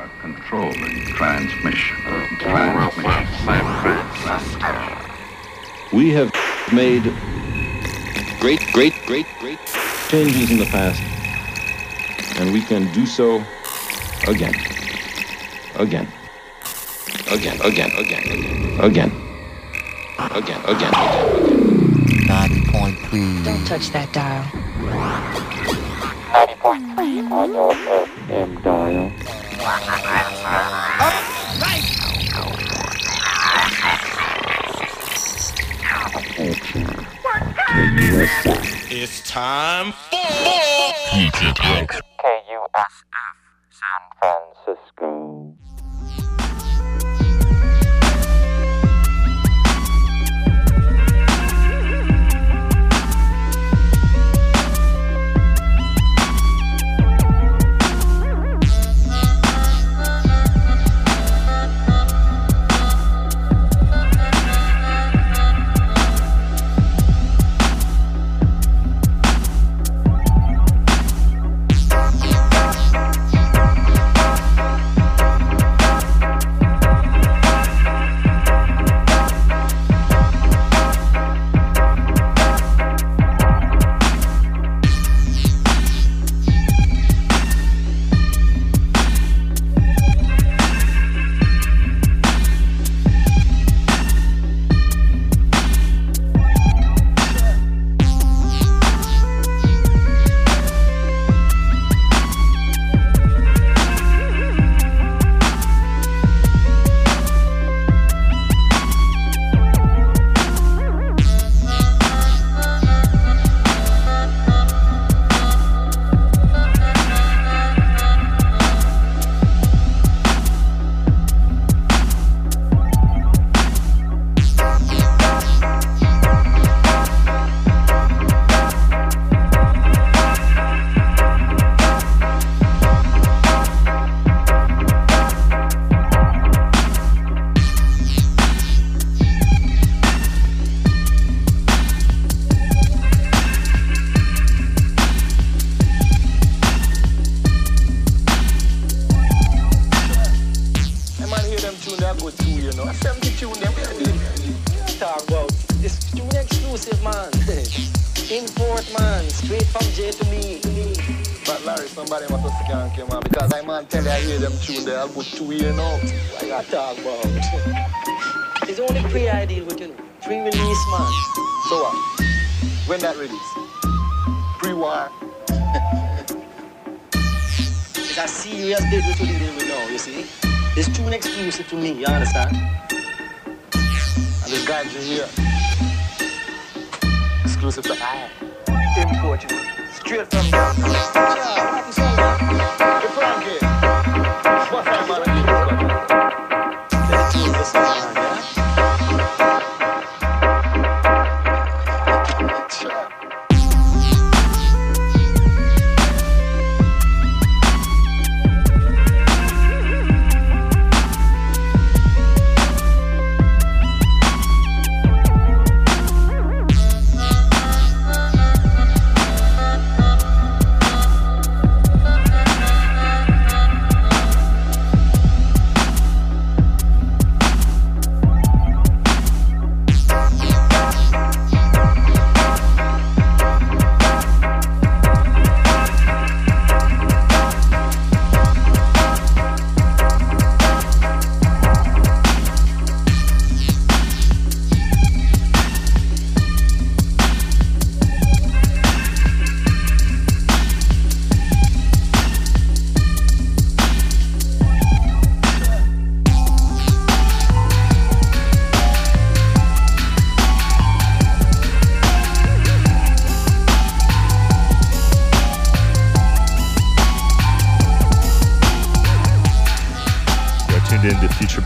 are controlling uh, transmission. Transmission. We have made great, great, great, great changes in the past, and we can do so again. Again. Again, again, again, again, again. Again, again, again, again. 90.3. Don't touch that dial. 90.3 on your FM dial. It's time for KUSF San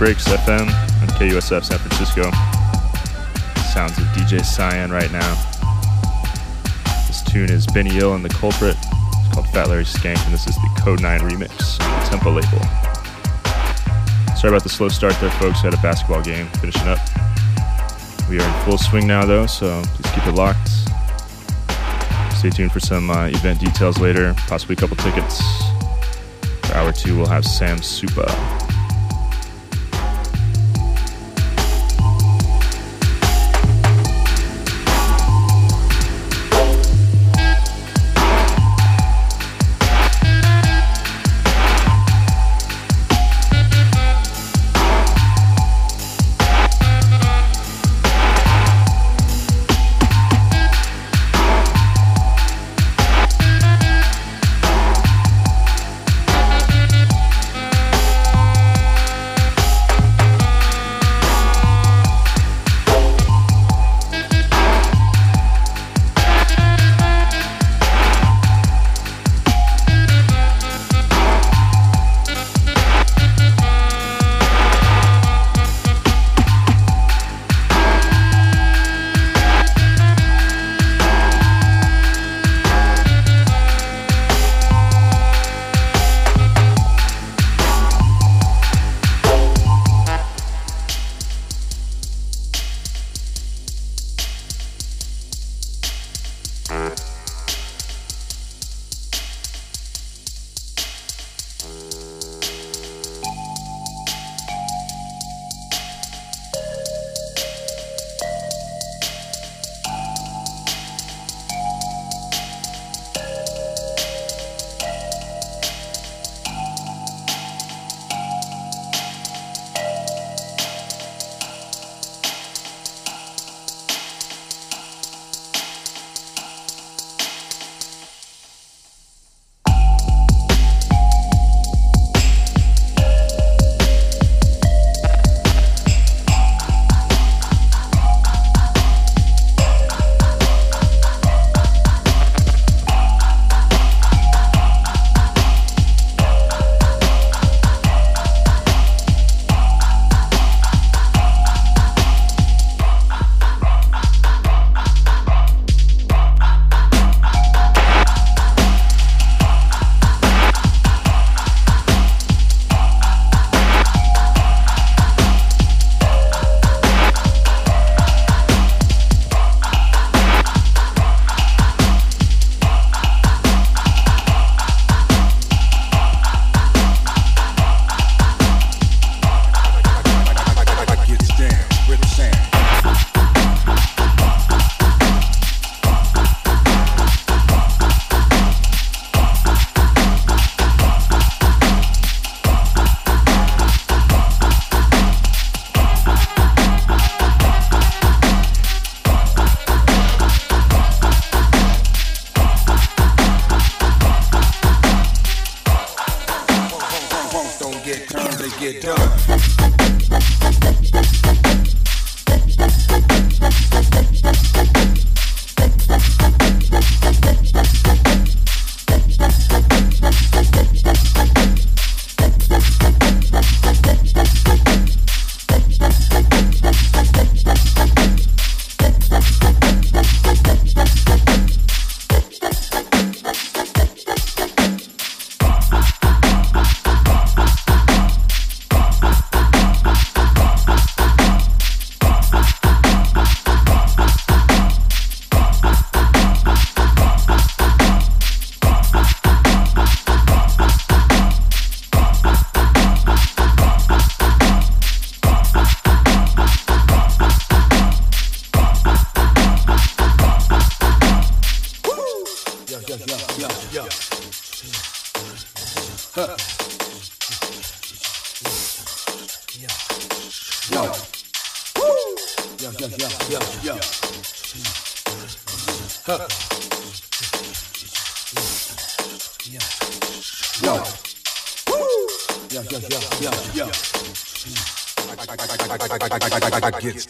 Breaks FM on KUSF San Francisco. Sounds of DJ Cyan right now. This tune is Benny Ill and the Culprit. It's called Fat Larry Skank, and this is the Kode9 remix on Tempa label. Sorry about the slow start there, folks. Had a basketball game finishing up. We are in full swing now, though, so please keep it locked. Stay tuned for some uh, event details later, possibly a couple tickets. For hour two, we'll have Sam Supa.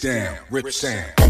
Down, rip sound.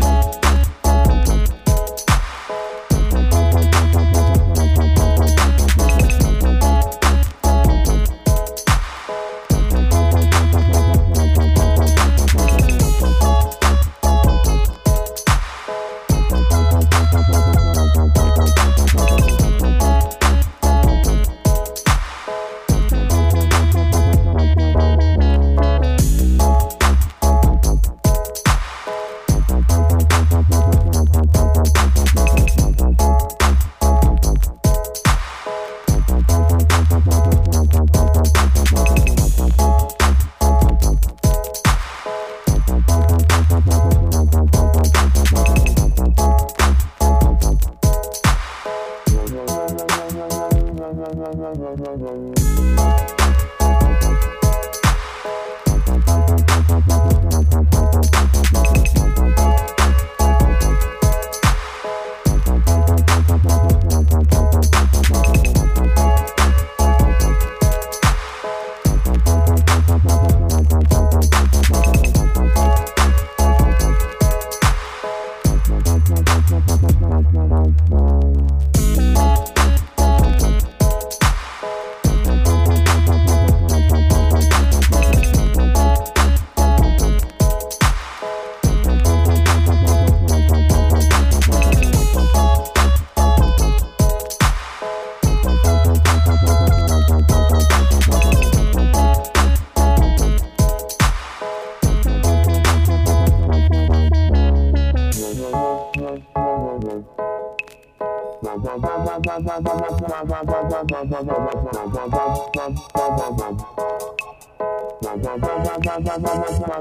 Bye.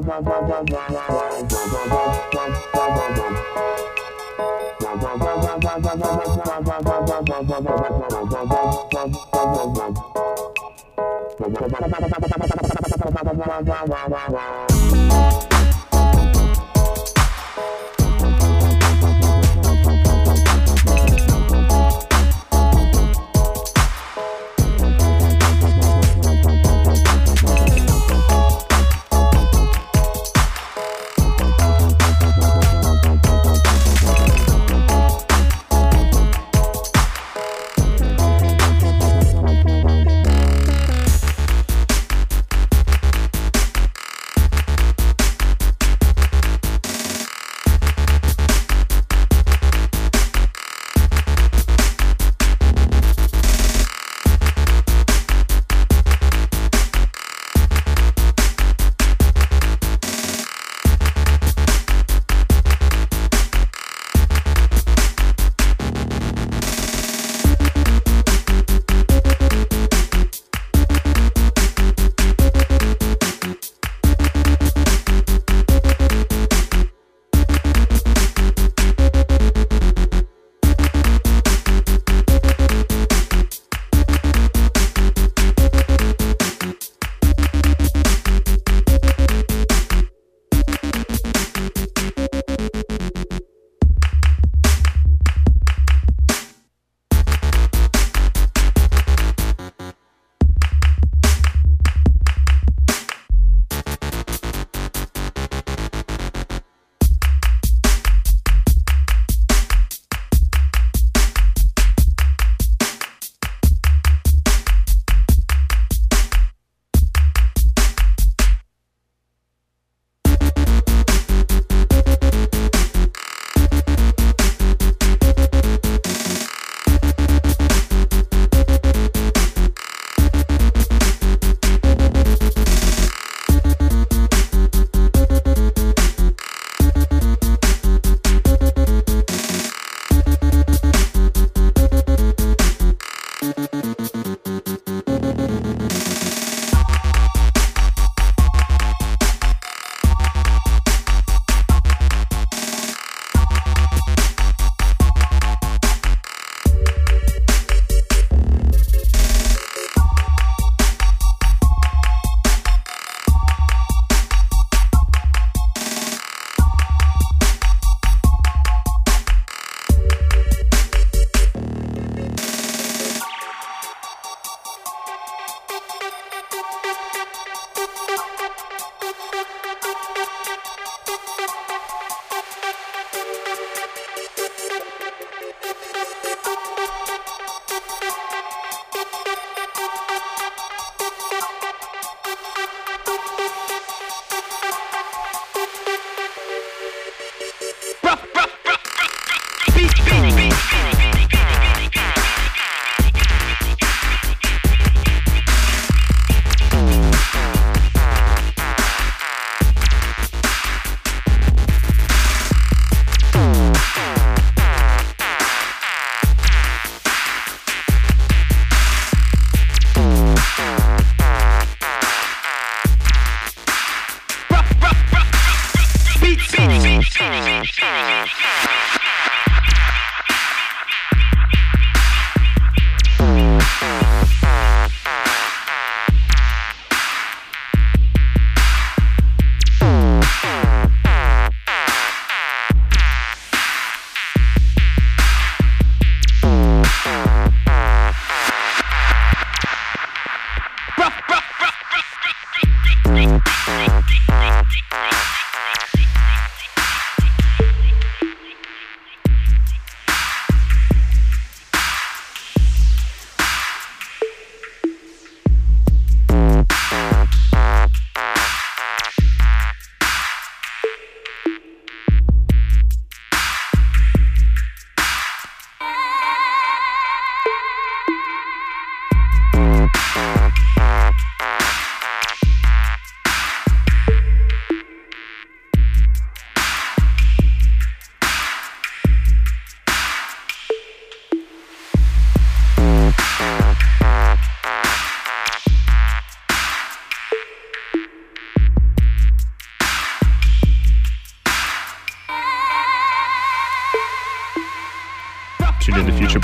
Bye.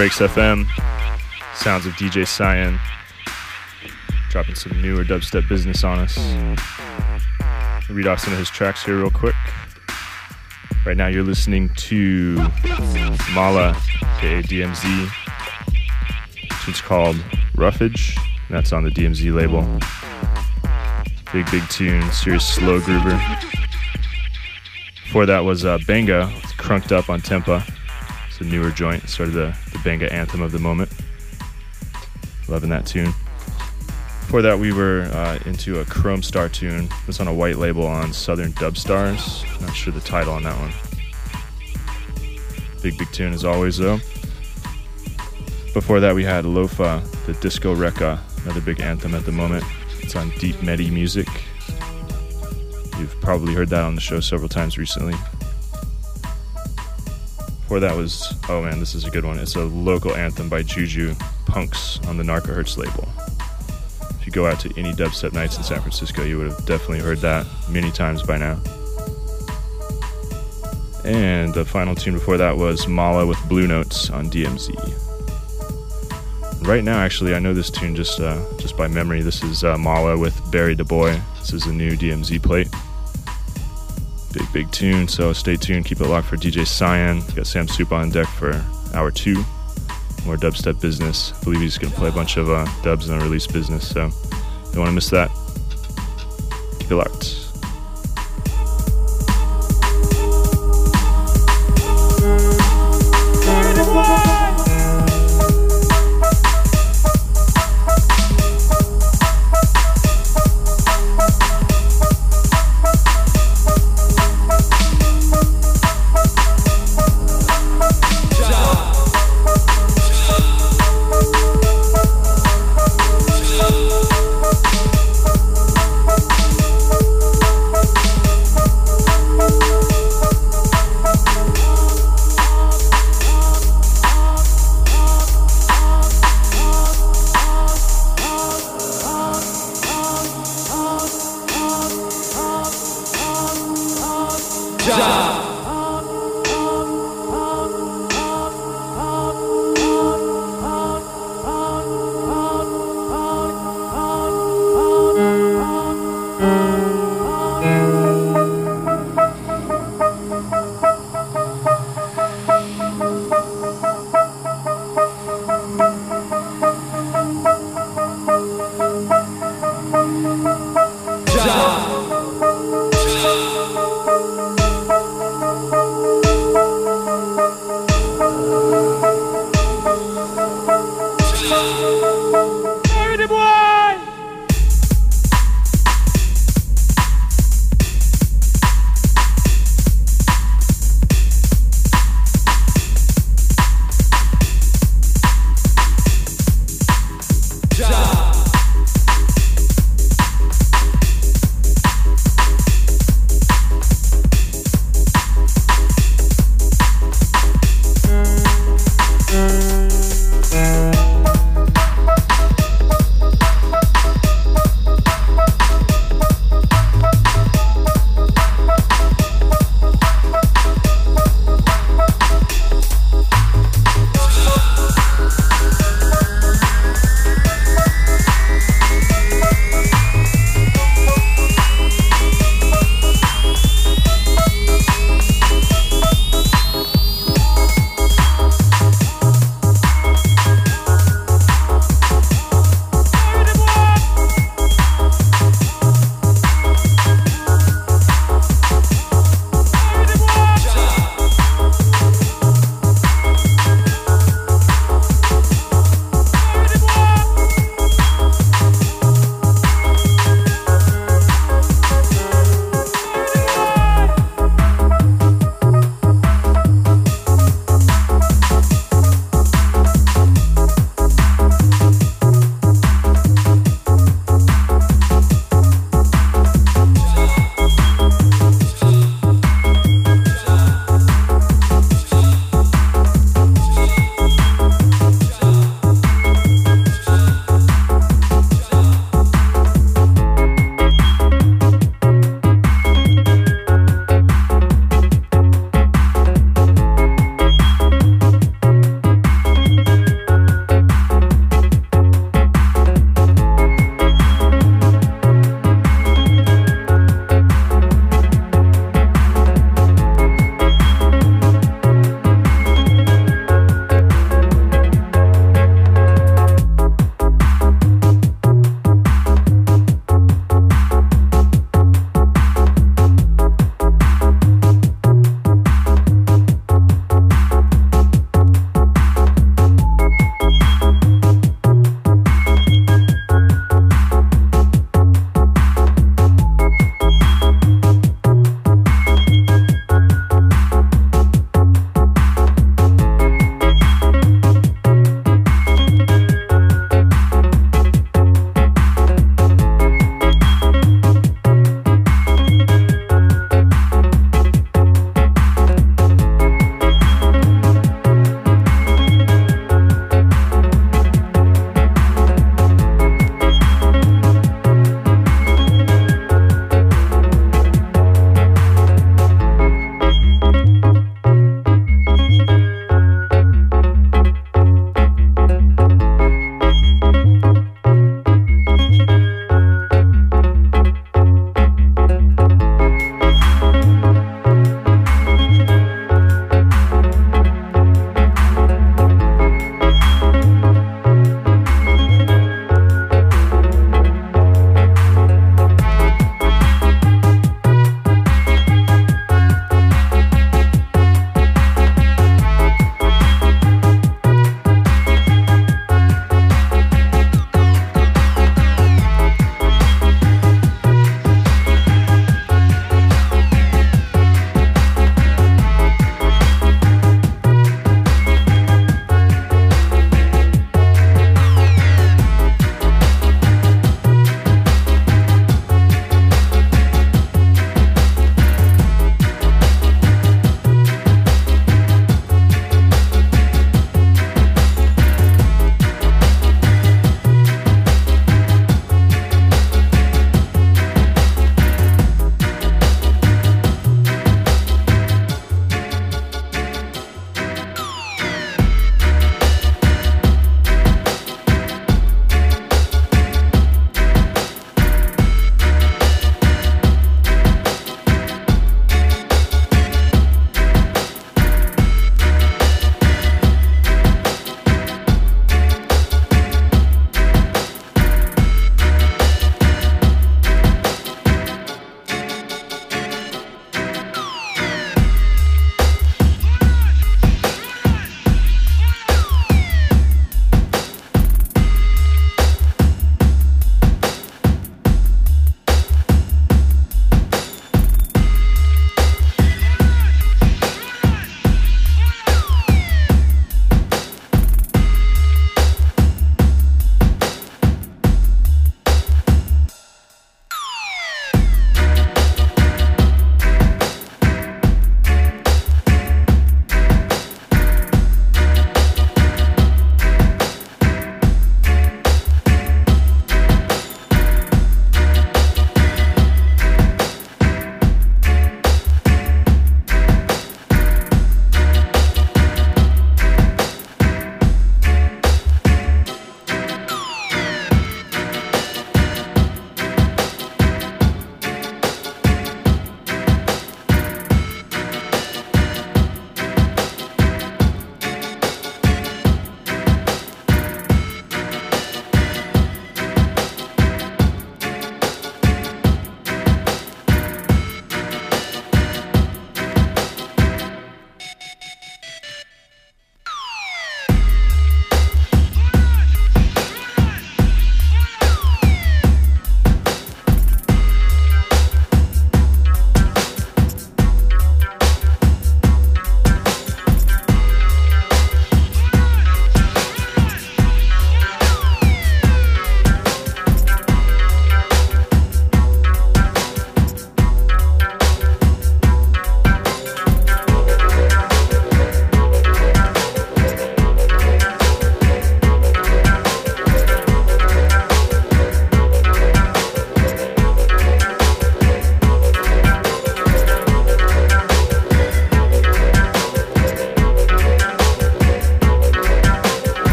Breaks FM. Sounds of DJ Cyan. Dropping some newer dubstep business on us. Read off some of his tracks here real quick. Right now you're listening to Mala, aka DMZ. It's called Ruffage. That's on the DMZ label. Big, big tune, serious slow groover. Before that was uh, Benga, Crunked Up on Tempa. It's a newer joint, sort of the, Benga anthem of the moment. Loving that tune. Before that, we were uh, into a Kromestar tune. It was on a white label on Southern Dub Stars. Not sure the title on that one. Big, big tune as always, though. Before that, we had Loefah, the Disko Rekah, another big anthem at the moment. It's on Deep Medi Music. You've probably heard that on the show several times recently. Before that was, oh man, this is a good one. It's a local anthem by Juju Punks on the Narcohz label. If you go out to any dubstep nights in San Francisco, you would have definitely heard that many times by now. And the final tune before that was Mala with Blue Notez on DMZ. Right now, actually, I know this tune just uh, just by memory. This is uh, Mala with Bury Da Bwoy. This is a new DMZ plate. Big, big tune, so stay tuned. Keep it locked for DJ Cyan. Got Sam Soup on deck for hour two. More dubstep business. I believe he's going to play a bunch of uh, dubs the release business, so don't want to miss that. Keep it locked.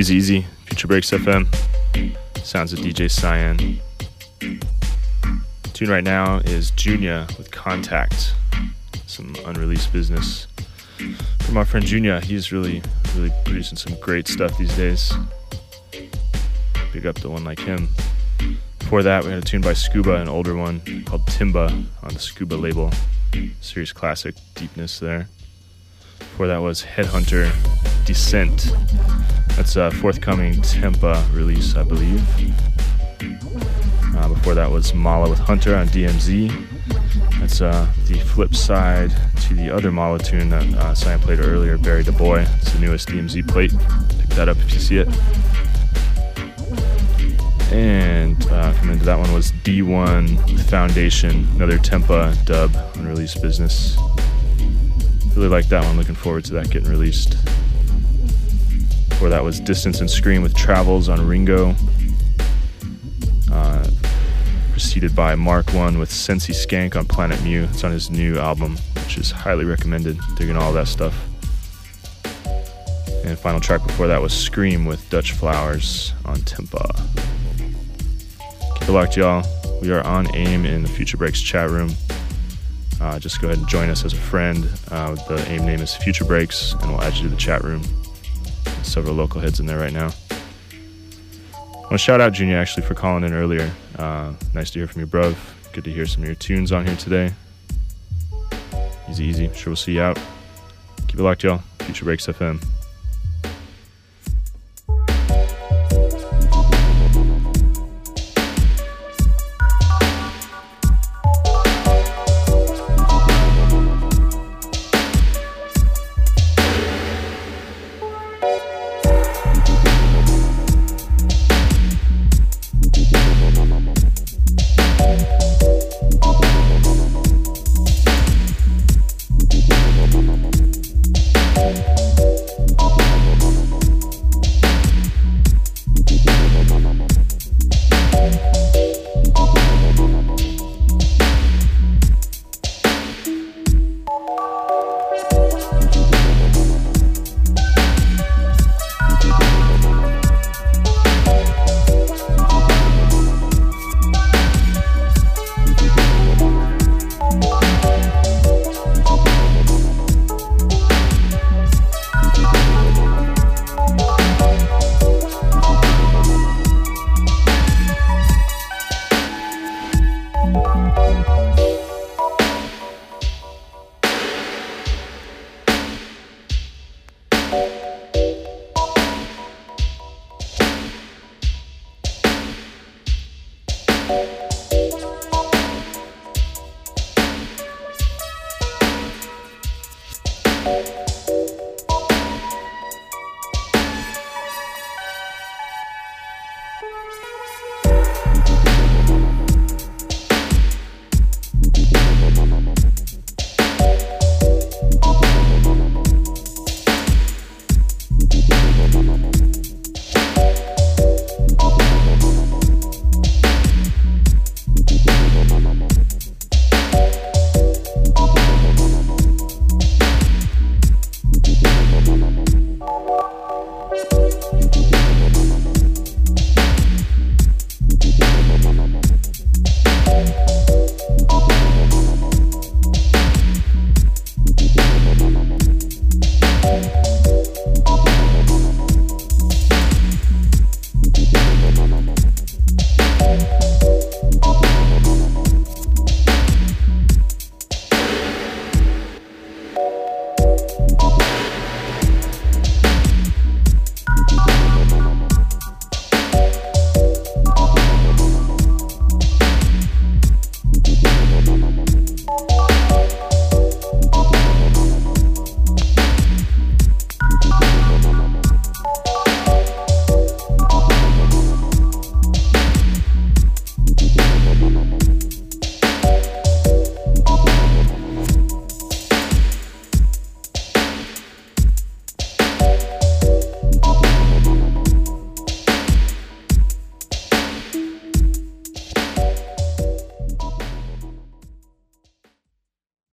Easy Easy, Future Breaks FM. Sounds of DJ Cyan. Tune right now is Junior with Contact. Some unreleased business from our friend Junior. He's really, really producing some great stuff these days. Big up the one like him. Before that, we had a tune by Scuba, an older one called Timba on the Scuba label. Serious classic deepness there. Before that was Headhunter Descent. That's a forthcoming Tempa release, I believe. Uh, before that was Mala with Hunter on DMZ. That's uh, the flip side to the other Mala tune that uh, played earlier, Bury Da Bwoy. It's the newest DMZ plate. Pick that up if you see it. And uh, coming into that one was D1 Foundation, another Tempa dub, unreleased business. Really like that one. Looking forward to that getting released. Before that was Distance and Skream with Travels on Ringo. Uh, preceded by MRK1 with Sensi Skank on Planet Mu. It's on his new album, which is highly recommended. Digging all that stuff. And final track before that was Skream with Dutch Flowerz on Tempa. Keep it locked, y'all. We are on AIM in the Future Breaks chat room. Uh, just go ahead and join us as a friend. Uh, the AIM name is Future Breaks, and we'll add you to the chat room. Several local heads in there right now. To shout out Junior actually for calling in earlier. Uh, nice to hear from you, bruv. Good to hear some of your tunes on here today. Easy, easy. Sure, we'll see you out. Keep it locked, y'all. Future Breaks FM.